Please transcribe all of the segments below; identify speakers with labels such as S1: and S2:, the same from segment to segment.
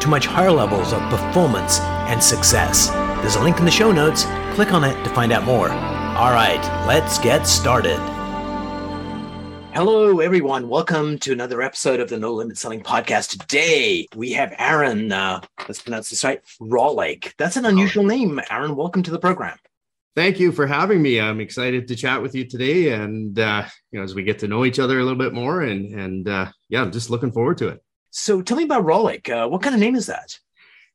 S1: to much higher levels of performance and success. There's a link in the show notes. Click on it to find out more. All right, let's get started. Hello, everyone. Welcome to another episode of the No Limit Selling Podcast. Today we have Aaron. Uh, let's pronounce this right. Rawlake. That's an unusual name. Aaron, welcome to the program.
S2: Thank you for having me. I'm excited to chat with you today, and uh, you know, as we get to know each other a little bit more, and and uh, yeah, I'm just looking forward to it.
S1: So, tell me about Rawlake. Uh, what kind of name is that?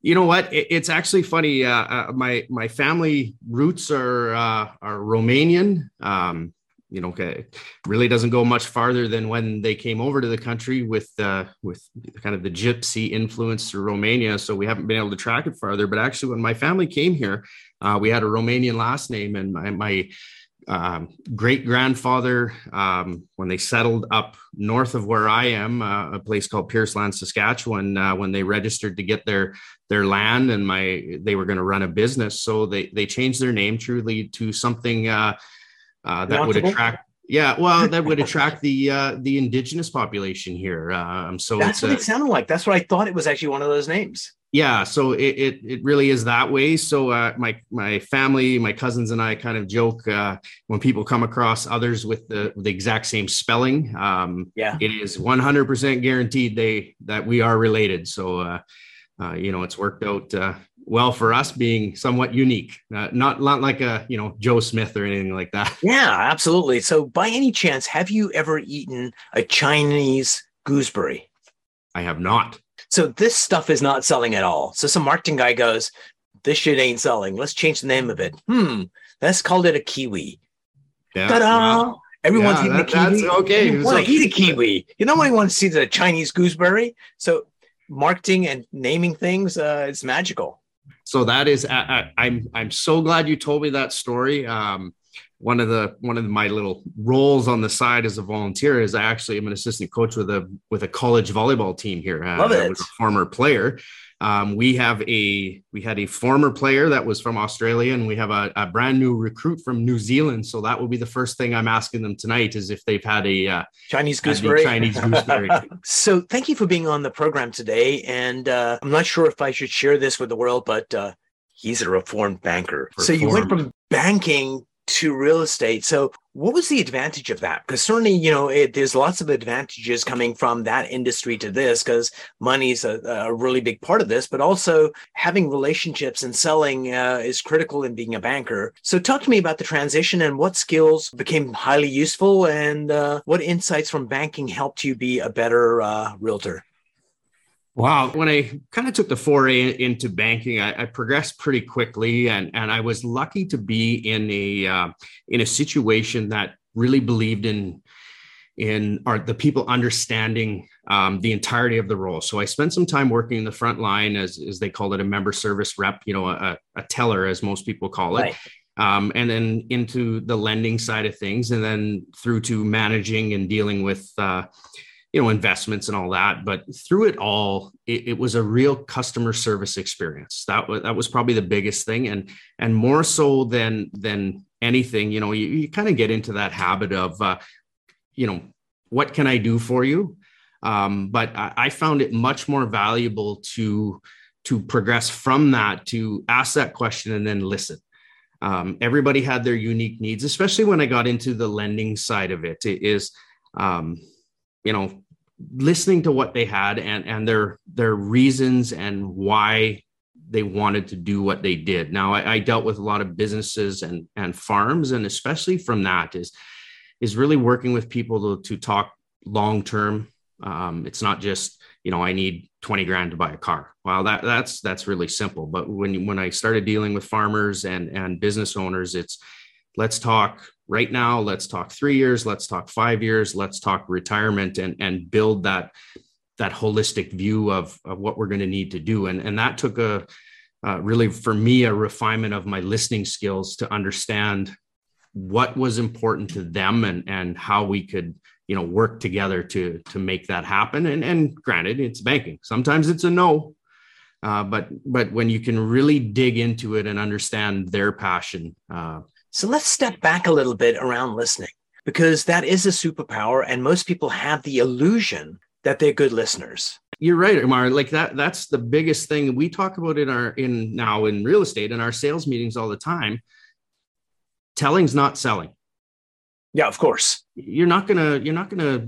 S2: You know what? It, it's actually funny. Uh, uh, my my family roots are uh, are Romanian. Um, you know, really doesn't go much farther than when they came over to the country with uh, with kind of the gypsy influence through Romania. So we haven't been able to track it farther. But actually, when my family came here, uh, we had a Romanian last name, and my, my um, great grandfather, um, when they settled up north of where I am, uh, a place called Pierceland, Saskatchewan, uh, when they registered to get their their land, and my they were going to run a business, so they they changed their name truly to something uh, uh that would attract. Yeah, well, that would attract the uh, the indigenous population here. Um, so
S1: that's what it sounded like. That's what I thought. It was actually one of those names
S2: yeah so it, it, it really is that way. So uh, my my family my cousins and i kind of joke uh, when people come across others with the, the exact same spelling um, yeah. it is 100% guaranteed they that we are related. So uh, uh you know it's worked out uh, well for us being somewhat unique uh, not not like a you know joe smith or anything like that.
S1: Yeah absolutely. So by any chance have you ever eaten a chinese gooseberry?
S2: I have not
S1: so this stuff is not selling at all. So some marketing guy goes, this shit ain't selling. Let's change the name of it. Hmm. Let's call it a kiwi. Yeah. Ta-da! Wow. Everyone's yeah, eating that, a kiwi. That's
S2: okay.
S1: You want to eat a kiwi. You know don't want to see the Chinese gooseberry. So marketing and naming things, uh, it's magical.
S2: So that is, I, I, I'm I'm so glad you told me that story. Um, one of the one of my little roles on the side as a volunteer is I actually am an assistant coach with a with a college volleyball team here.
S1: Uh, Love it. I was
S2: a former player. Um, we have a we had a former player that was from Australia, and we have a, a, brand new recruit from New Zealand. So that will be the first thing I'm asking them tonight is if they've had a uh,
S1: Chinese gooseberry.
S2: Chinese gooseberry.
S1: so thank you for being on the program today. And uh, I'm not sure if I should share this with the world, but uh, he's a reformed banker. Reformed. So you went from banking to real estate. So, what was the advantage of that? Because certainly, you know, it, there's lots of advantages coming from that industry to this because money's a, a really big part of this, but also having relationships and selling uh, is critical in being a banker. So, talk to me about the transition and what skills became highly useful and uh, what insights from banking helped you be a better uh, realtor.
S2: Wow. When I kind of took the foray into banking, I, I, progressed pretty quickly, and and I was lucky to be in a uh, in a situation that really believed in in our the people understanding um, the entirety of the role. So I spent some time working in the front line, as as they call it, a member service rep, you know, a, a teller, as most people call it. Right. Um, and then into the lending side of things, and then through to managing and dealing with uh, you know investments and all that but through it all it, it, was a real customer service experience. That was that was probably the biggest thing and and more so than than anything you know you, you kind of get into that habit of uh, you know what can i do for you? Um, but I, I found it much more valuable to to progress from that to ask that question and then listen. Um, everybody had their unique needs especially when i got into the lending side of it, it is um, you know listening to what they had and and their their reasons and why they wanted to do what they did. Now I, I dealt with a lot of businesses and and farms, and especially from that is is really working with people to, to talk long term. Um, it's not just you know I need 20 grand to buy a car. Well, that that's that's really simple. But when when I started dealing with farmers and and business owners, it's let's talk right now. Let's talk three years. Let's talk five years. Let's talk retirement and and build that that holistic view of, of what we're going to need to do. And, and that took a uh, really, for me, a refinement of my listening skills to understand what was important to them and, and how we could you know work together to to make that happen. And and granted it's banking. Sometimes it's a no. Uh, but but when you can really dig into it and understand their passion uh,
S1: so let's step back a little bit around listening because that is a superpower and most people have the illusion that they're good listeners.
S2: You're right Umar. like that that's the biggest thing. We talk about in our in now in real estate in our sales meetings all the time telling's not selling.
S1: Yeah of course.
S2: You're not gonna you're not gonna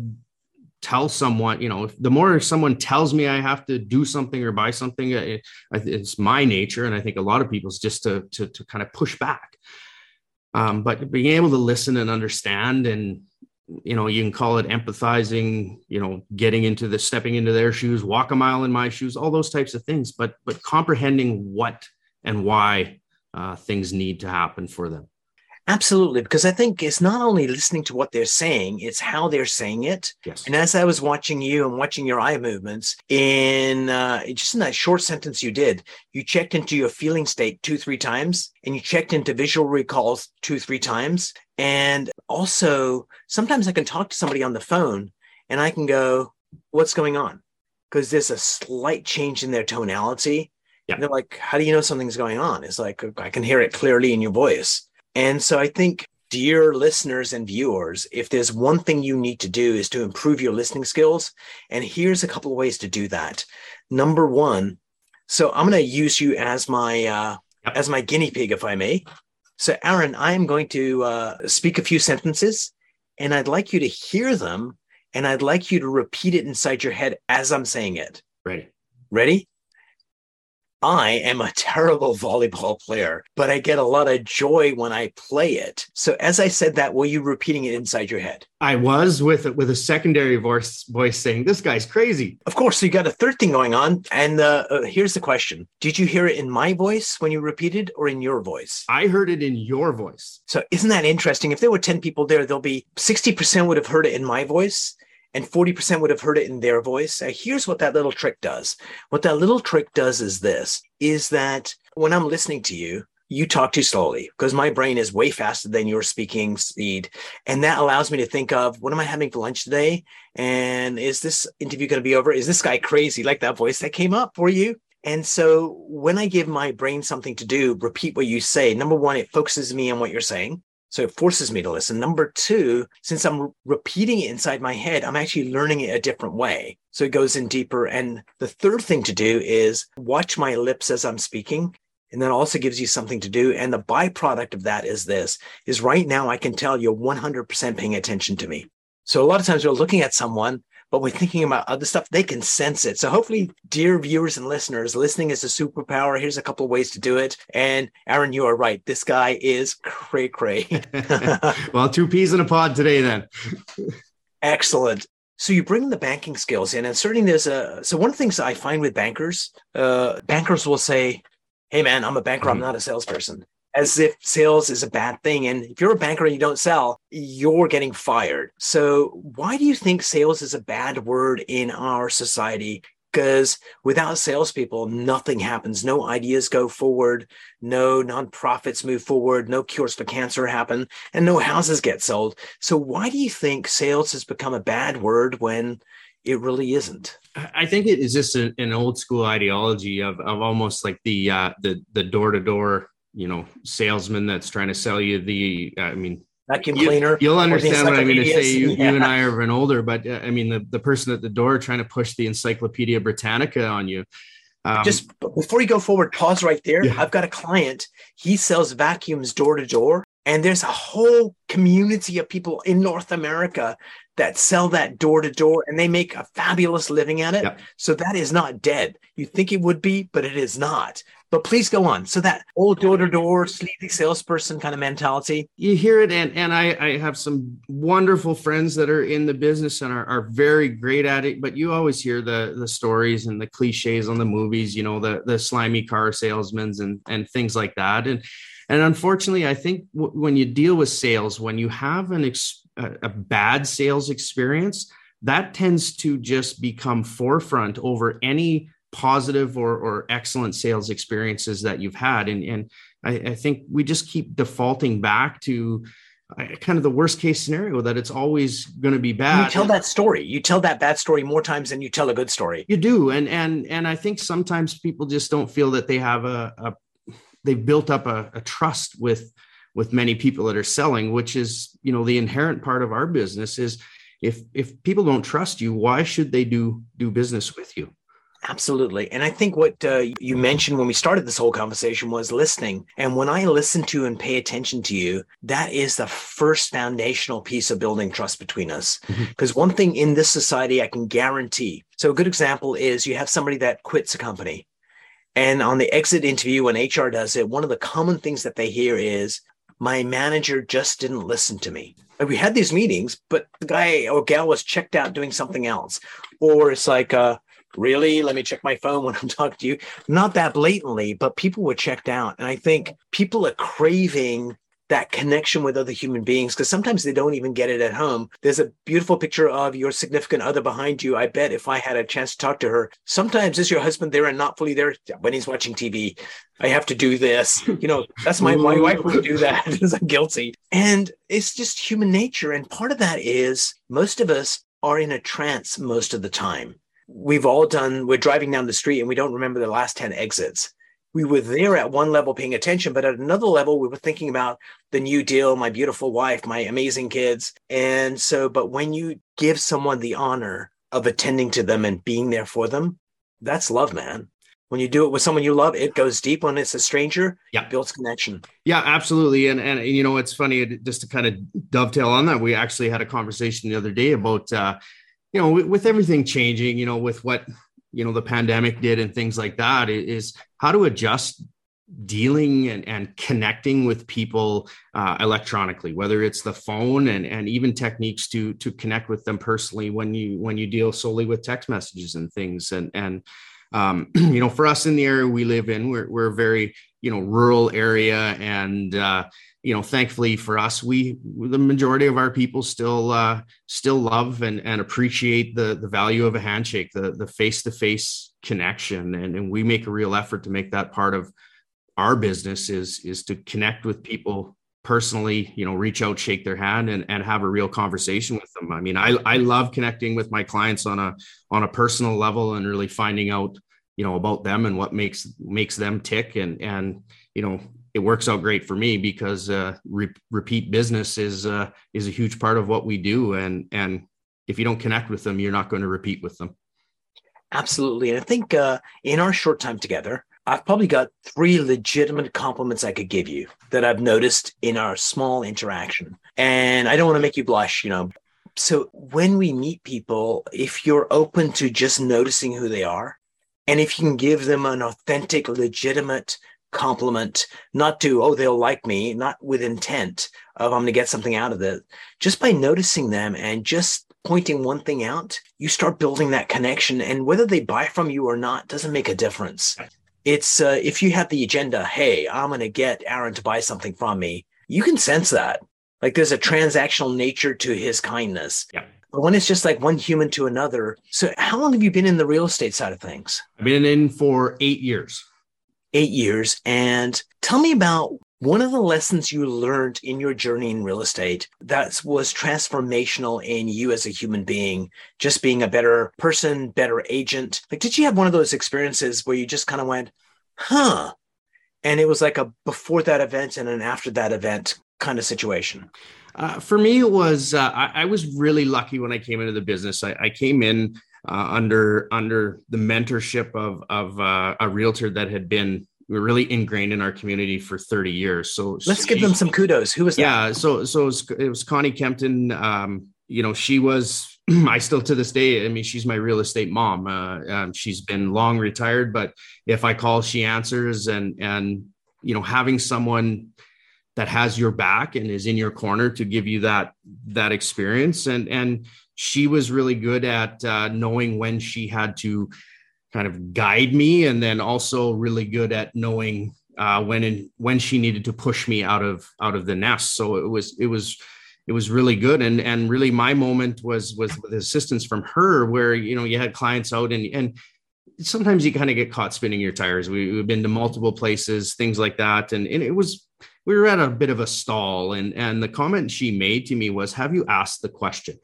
S2: tell someone you know the more someone tells me i have to do something or buy something it, it's my nature and i think a lot of people's just to to, to kind of push back um, but being able to listen and understand and you know you can call it empathizing you know getting into the stepping into their shoes walk a mile in my shoes all those types of things but but comprehending what and why uh, things need to happen for them
S1: Absolutely, because I think it's not only listening to what they're saying, it's how they're saying it.
S2: Yes.
S1: And as I was watching you and watching your eye movements, in uh, just in that short sentence you did, you checked into your feeling state two, three times, and you checked into visual recalls two, three times. And also, sometimes I can talk to somebody on the phone and I can go, What's going on? Because there's a slight change in their tonality. Yeah. And they're like, How do you know something's going on? It's like, I can hear it clearly in your voice and so I think, dear listeners and viewers, if there's one thing you need to do is to improve your listening skills. And here's a couple of ways to do that. Number one, so I'm going to use you as my uh, as my guinea pig, if I may. So, Aaron, I am going to uh, speak a few sentences, and I'd like you to hear them, and I'd like you to repeat it inside your head as I'm saying it.
S2: Ready?
S1: Ready? I am a terrible volleyball player, but I get a lot of joy when I play it. So as I said that, were you repeating it inside your head?
S2: I was with with a secondary voice voice saying, "This guy's crazy."
S1: Of course, so you got a third thing going on, and uh, uh, here's the question: Did you hear it in my voice when you repeated, or in your voice?
S2: I heard it in your voice.
S1: So isn't that interesting? If there were ten people there, there'll be sixty percent would have heard it in my voice, and 40% would have heard it in their voice. Here's what that little trick does. What that little trick does is this is that when I'm listening to you, you talk too slowly because my brain is way faster than your speaking speed. And that allows me to think of what am I having for lunch today? And is this interview going to be over? Is this guy crazy? Like that voice that came up for you? And so when I give my brain something to do, repeat what you say. Number one, it focuses me on what you're saying. So it forces me to listen. Number two, since I'm re- repeating it inside my head, I'm actually learning it a different way. So it goes in deeper. And the third thing to do is watch my lips as I'm speaking. And that also gives you something to do. And the byproduct of that is this is right now I can tell you're 100% paying attention to me. So a lot of times we're looking at someone but we're thinking about other stuff, they can sense it. So hopefully, dear viewers and listeners, listening is a superpower. Here's a couple of ways to do it. And Aaron, you are right. This guy is cray cray.
S2: well, two peas in a pod today then.
S1: Excellent. So you bring the banking skills in, and certainly there's a. So one of the things I find with bankers, uh, bankers will say, "Hey, man, I'm a banker. I'm mm-hmm. not a salesperson." As if sales is a bad thing. And if you're a banker and you don't sell, you're getting fired. So, why do you think sales is a bad word in our society? Because without salespeople, nothing happens. No ideas go forward. No nonprofits move forward. No cures for cancer happen. And no houses get sold. So, why do you think sales has become a bad word when it really isn't?
S2: I think it is just an old school ideology of, of almost like the uh, the the door to door you know salesman that's trying to sell you the i mean
S1: vacuum cleaner
S2: you, will understand what i mean to say you, yeah. you and i are an older but uh, i mean the, the person at the door trying to push the encyclopedia britannica on you
S1: um, just before you go forward pause right there yeah. i've got a client he sells vacuums door to door and there's a whole community of people in north america that sell that door to door and they make a fabulous living at it. Yep. So that is not dead. You think it would be, but it is not. But please go on. So that old door to door sleazy salesperson kind of mentality.
S2: You hear it, and and I, I have some wonderful friends that are in the business and are, are very great at it. But you always hear the the stories and the cliches on the movies. You know the the slimy car salesmen and and things like that. And and unfortunately, I think w- when you deal with sales, when you have an ex- a bad sales experience, that tends to just become forefront over any positive or, or excellent sales experiences that you've had. And, and I, I think we just keep defaulting back to uh, kind of the worst case scenario that it's always going to be bad.
S1: You tell that story. You tell that bad story more times than you tell a good story.
S2: You do, and and and I think sometimes people just don't feel that they have a, a they've built up a, a trust with with many people that are selling, which is you know the inherent part of our business is if if people don't trust you, why should they do do business with you?
S1: Absolutely. And I think what uh, you mentioned when we started this whole conversation was listening. And when I listen to and pay attention to you, that is the first foundational piece of building trust between us. Because mm-hmm. one thing in this society I can guarantee. So, a good example is you have somebody that quits a company. And on the exit interview, when HR does it, one of the common things that they hear is, my manager just didn't listen to me. Like we had these meetings, but the guy or gal was checked out doing something else. Or it's like, uh, really let me check my phone when i'm talking to you not that blatantly but people were checked out and i think people are craving that connection with other human beings because sometimes they don't even get it at home. There's a beautiful picture of your significant other behind you. I bet if I had a chance to talk to her, sometimes is your husband there and not fully there when he's watching TV. I have to do this. You know, that's my, my wife would do that because I'm guilty. And it's just human nature. And part of that is most of us are in a trance most of the time we've all done, we're driving down the street and we don't remember the last 10 exits. We were there at one level paying attention, but at another level, we were thinking about the new deal, my beautiful wife, my amazing kids. And so, but when you give someone the honor of attending to them and being there for them, that's love, man when you do it with someone you love, it goes deep. When it's a stranger, yeah, builds connection.
S2: Yeah, absolutely. And and you know, it's funny just to kind of dovetail on that. We actually had a conversation the other day about uh, you know, with, with everything changing, you know, with what you know the pandemic did and things like that, is how to adjust dealing and, and connecting with people uh, electronically whether it's the phone and, and even techniques to to connect with them personally when you when you deal solely with text messages and things. And and um, you know for us in the area we live in we're, we're a very you know rural area and uh, you know, thankfully for us, we the majority of our people still uh, still love and, and appreciate the the value of a handshake, the the face to face connection, and, and we make a real effort to make that part of our business is is to connect with people personally you know reach out shake their hand and, and have a real conversation with them. I mean I, I love connecting with my clients on a on a personal level and really finding out you know about them and what makes makes them tick. And and you know it works out great for me because uh, re- repeat business is uh, is a huge part of what we do, and and if you don't connect with them, you're not going to repeat with them.
S1: Absolutely, and I think uh, in our short time together, I've probably got three legitimate compliments I could give you that I've noticed in our small interaction, and I don't want to make you blush, you know. So when we meet people, if you're open to just noticing who they are, and if you can give them an authentic, legitimate compliment, not to, oh, they'll like me, not with intent of I'm going to get something out of it. Just by noticing them and just pointing one thing out, you start building that connection. And whether they buy from you or not doesn't make a difference. It's uh, if you have the agenda, hey, I'm going to get Aaron to buy something from me, you can sense that. Like there's a transactional nature to his kindness.
S2: Yeah.
S1: But when it's just like one human to another. So, how long have you been in the real estate side of things?
S2: I've been in for eight years
S1: eight years. And tell me about one of the lessons you learned in your journey in real estate that was transformational in you as a human being, just being a better person, better agent. Like, did you have one of those experiences where you just kind of went, huh? And it was like a before that event and an after that event kind of situation?
S2: Uh, for me, it was uh, I, I, was really lucky when I came into the business. I, I came in uh, under under the mentorship of of uh, a realtor that had been really ingrained in our community for 30 years. So
S1: let's she, give them some kudos. Who was that?
S2: Yeah, so so it was, it was Connie Kempton. Um, you know, she was I still to this day. I mean, she's my real estate mom. Uh, um, she's been long retired, but if I call, she answers. And and you know, having someone that has your back and is in your corner to give you that that experience and and she was really good at uh, knowing when she had to kind of guide me and then also really good at knowing uh, when and when she needed to push me out of out of the nest so it was it was it was really good. And and really my moment was was with assistance from her, where you know you had clients out and and sometimes you kind of get caught spinning your tires. We, have been to multiple places, things like that, and, and it was we were at a bit of a stall. And and the comment she made to me was, "Have you asked the question?"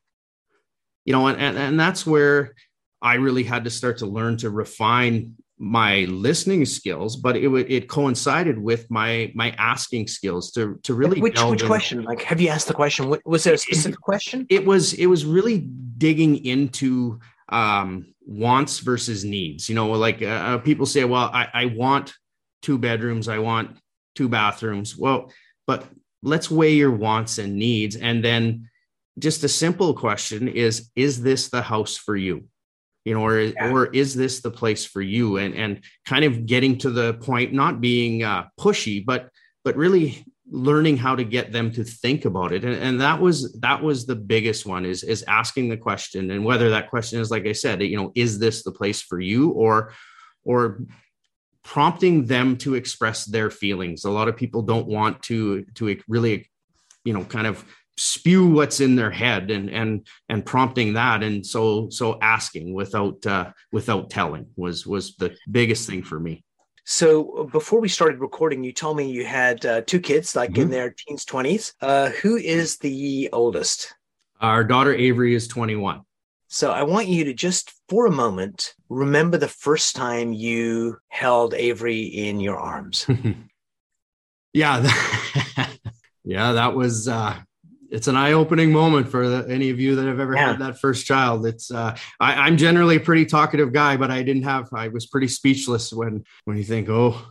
S2: You know, and and, and that's where I really had to start to learn to refine my listening skills, but it it coincided with my my asking skills to to really
S1: which which question? Like have you asked the question? What, was there a specific
S2: it,
S1: question?
S2: It was it was really digging into um wants versus needs you know like uh, uh, people say well I, I want two bedrooms i want two bathrooms. Well but let's weigh your wants and needs and then just a simple question is is this the house for you you know or yeah. or is this the place for you? And and kind of getting to the point not being uh, pushy but but really learning how to get them to think about it. And, and that was that was the biggest one is is asking the question. And whether that question is like i said you know is this the place for you? Or or prompting them to express their feelings. A lot of people don't want to to really you know kind of spew what's in their head and and and prompting that and so so asking without uh, without telling was was the biggest thing for me
S1: so uh, before we started recording you told me you had uh, two kids like mm-hmm. in their teens 20s uh, who is the oldest
S2: our daughter avery is 21
S1: so I want you to just for a moment remember the first time you held Avery in your arms.
S2: yeah. Yeah, that was uh it's an eye-opening moment for the, any of you that have ever yeah. had that first child. It's uh, I, am generally a pretty talkative guy, but I didn't have I was pretty speechless when when you think, oh,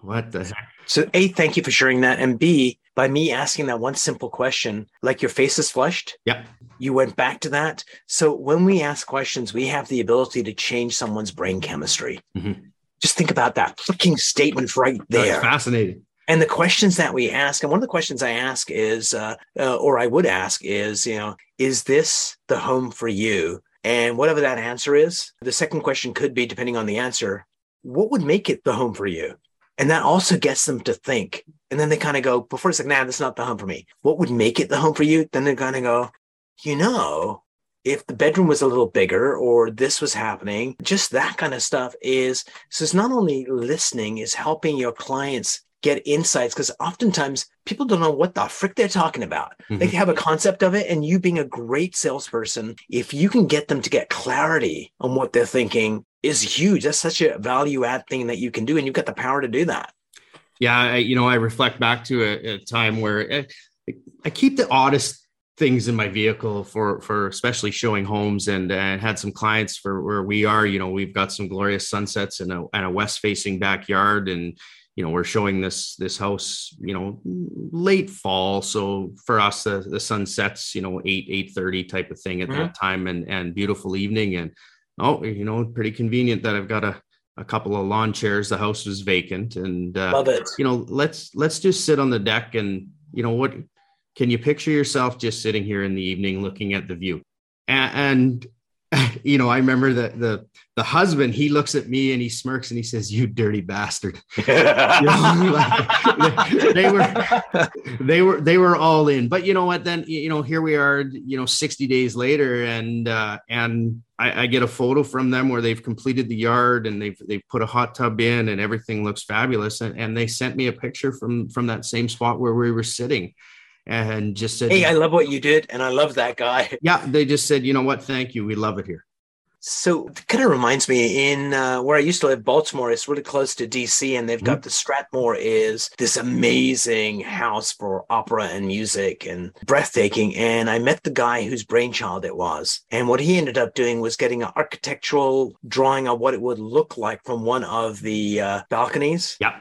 S2: what the heck?
S1: So A, thank you for sharing that. And B, by me asking that one simple question, like your face is flushed.
S2: Yeah.
S1: You went back to that. So when we ask questions, we have the ability to change someone's brain chemistry. Mm-hmm. Just think about that fucking statement right there.
S2: That's fascinating.
S1: And the questions that we ask, and one of the questions I ask is, uh, uh, or I would ask is, you know, is this the home for you? And whatever that answer is, the second question could be, depending on the answer, what would make it the home for you? And that also gets them to think. And then they kind of go, before it's like, nah, that's not the home for me. What would make it the home for you? Then they're going to go, you know, if the bedroom was a little bigger or this was happening, just that kind of stuff is so it's not only listening, is helping your clients get insights because oftentimes people don't know what the frick they're talking about. Mm-hmm. They have a concept of it, and you being a great salesperson, if you can get them to get clarity on what they're thinking, is huge. That's such a value add thing that you can do, and you've got the power to do that.
S2: Yeah, I, you know, I reflect back to a, a time where I, I keep the oddest things in my vehicle for for especially showing homes and uh, had some clients for where we are you know we've got some glorious sunsets and a, and a west facing backyard and you know we're showing this this house you know late fall. So for us the, the sun sets you know 8 8 30 type of thing at mm-hmm. that time and and beautiful evening. And oh you know pretty convenient that i've got a a couple of lawn chairs. The house was vacant and uh,
S1: love it.
S2: you know let's let's just sit on the deck and you know what can you picture yourself just sitting here in the evening looking at the view? And, and you know, I remember that the the husband he looks at me and he smirks and he says, "You dirty bastard." know, like, they were they were they were all in. But you know what? Then you know, here we are. You know, sixty days later, and uh, and I, I get a photo from them where they've completed the yard and they've they've put a hot tub in and everything looks fabulous. And, and they sent me a picture from from that same spot where we were sitting and just said,
S1: Hey, I love what you did. And I love that guy.
S2: Yeah. They just said, you know what? Thank you. We love it here.
S1: So it kind of reminds me in uh, where I used to live, Baltimore. It's really close to DC, and they've mm-hmm. got the Strathmore is this amazing house for opera and music and breathtaking. And I met the guy whose brainchild it was, and what he ended up doing was getting an architectural drawing of what it would look like from one of the uh, balconies.
S2: Yeah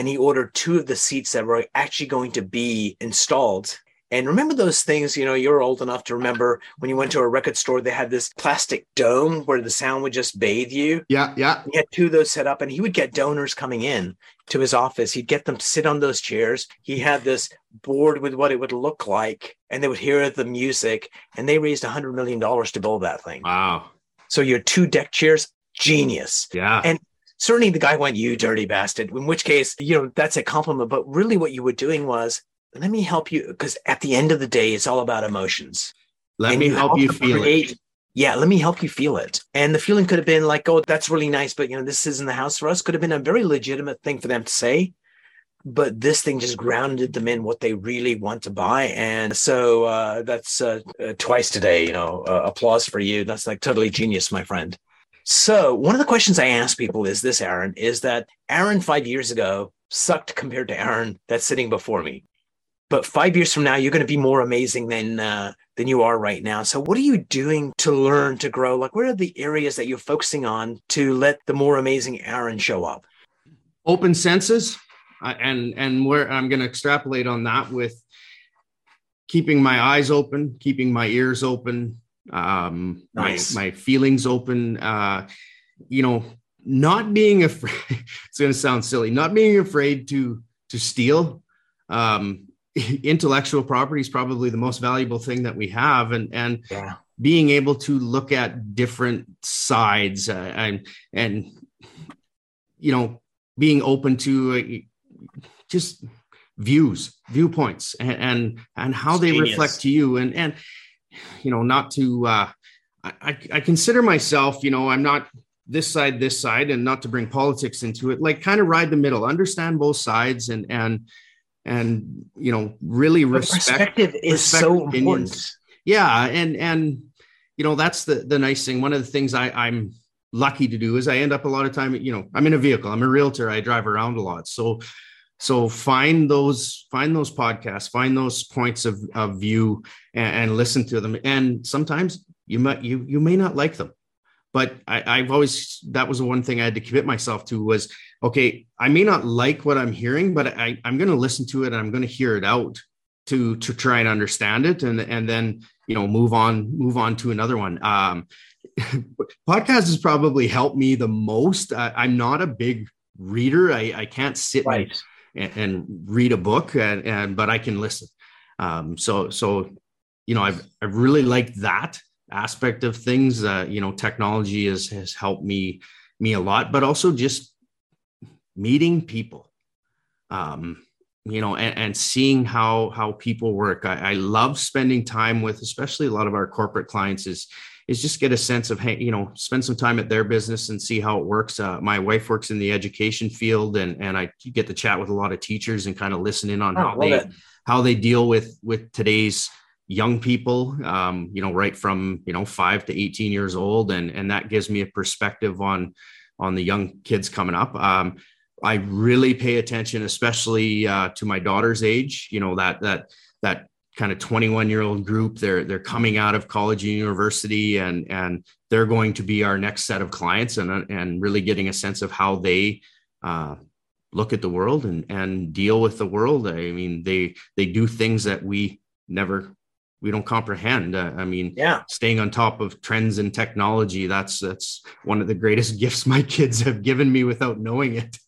S1: and he ordered two of the seats that were actually going to be installed. And remember those things, you know, you're old enough to remember when you went to a record store, they had this plastic dome where the sound would just bathe you.
S2: Yeah, yeah.
S1: He had two of those set up, and he would get donors coming in to his office. He'd get them to sit on those chairs. He had this board with what it would look like, and they would hear the music. And they raised a $100 million to build that thing.
S2: Wow.
S1: So your two deck chairs, genius.
S2: Yeah.
S1: And certainly the guy went, you dirty bastard, in which case, you know, that's a compliment. But really what you were doing was let me help you because at the end of the day, it's all about emotions.
S2: Let and me you help you feel create, it.
S1: Yeah, let me help you feel it. And the feeling could have been like, oh, that's really nice, but you know, this isn't the house for us. Could have been a very legitimate thing for them to say. But this thing just grounded them in what they really want to buy. And so uh, that's uh, uh, twice today, you know, uh, applause for you. That's like totally genius, my friend. So, one of the questions I ask people is this, Aaron, is that Aaron five years ago sucked compared to Aaron that's sitting before me. But five years from now you're going to be more amazing than uh, than you are right now. So what are you doing to learn to grow? Like what are the areas that you're focusing on to let the more amazing aaron show up?
S2: Open senses. Uh, and and where i'm going to extrapolate on that with keeping my eyes open keeping my ears open um nice. my, my feelings open uh you know not being afraid it's going to sound silly not being afraid to to steal um intellectual property is probably the most valuable thing that we have and and yeah. being able to look at different sides uh, and and you know being open to uh, just views viewpoints and and, and how they reflect to you and and you know not to uh I, I consider myself you know i'm not this side this side and not to bring politics into it like kind of ride the middle understand both sides and and and you know really respect
S1: perspective is respect so opinions. important.
S2: Yeah and and you know that's the the nice thing. One of the things i i'm lucky to do is i end up a lot of time you know i'm in a vehicle i'm a realtor i drive around a lot. So so find those find those podcasts find those points of, of view and, and listen to them and sometimes you might you you may not like them but I, have always that was the one thing I had to commit myself to was okay. I may not like what I'm hearing, but I, I'm going to listen to it and I'm going to hear it out to to try and understand it, and and then you know move on move on to another one. Um, podcast has probably helped me the most. I, am not a big reader. I, I can't sit right. And, read a book, and, and but I can listen. Um, so so you know I've I really liked that aspect of things. Uh, you know, technology has has helped me me a lot, but also just meeting people. Um, you know, and, and seeing how how people work. I, I love spending time with, especially a lot of our corporate clients. Is is just get a sense of hey you know spend some time at their business and see how it works uh, my wife works in the education field and and i get to chat with a lot of teachers and kind of listen in on oh, how they it. how they deal with with today's young people, um, you know, right from you know five to eighteen years old, and and that gives me a perspective on on the young kids coming up. Um, I really pay attention, especially uh, to my daughter's age. You know that that that kind of 21 year old group. They're they're coming out of college and university, and and they're going to be our next set of clients, and and really getting a sense of how they. Uh, look at the world and and deal with the world i mean they they do things that we never we don't comprehend. Uh, I mean,
S1: yeah,
S2: staying on top of trends and technology that's that's one of the greatest gifts my kids have given me without knowing it.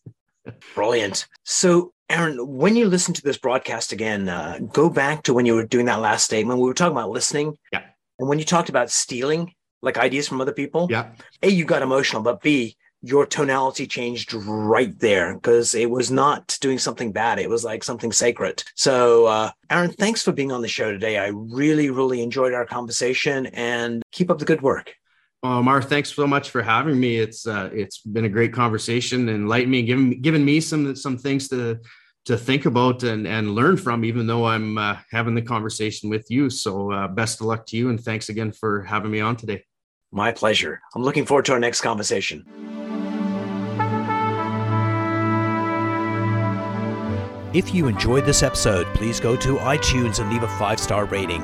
S1: Brilliant. So, Aaron, when you listen to this broadcast again, uh, go back to when you were doing that last statement. We were talking about listening.
S2: Yeah.
S1: And when you talked about stealing, like ideas from other people.
S2: Yeah.
S1: A, you got emotional, but B, your tonality changed right there because it was not doing something bad. It was like something sacred. So, uh, Aaron, thanks for being on the show today. I really, really enjoyed our conversation and keep up the good work.
S2: Well, Mar, thanks so much for having me. It's uh, it's been a great conversation, enlightened me, giving giving me some some things to to think about and and learn from. Even though I'm uh, having the conversation with you, so uh, best of luck to you, and thanks again for having me on today.
S1: My pleasure. I'm looking forward to our next conversation. If you enjoyed this episode, please go to iTunes and leave a five star rating.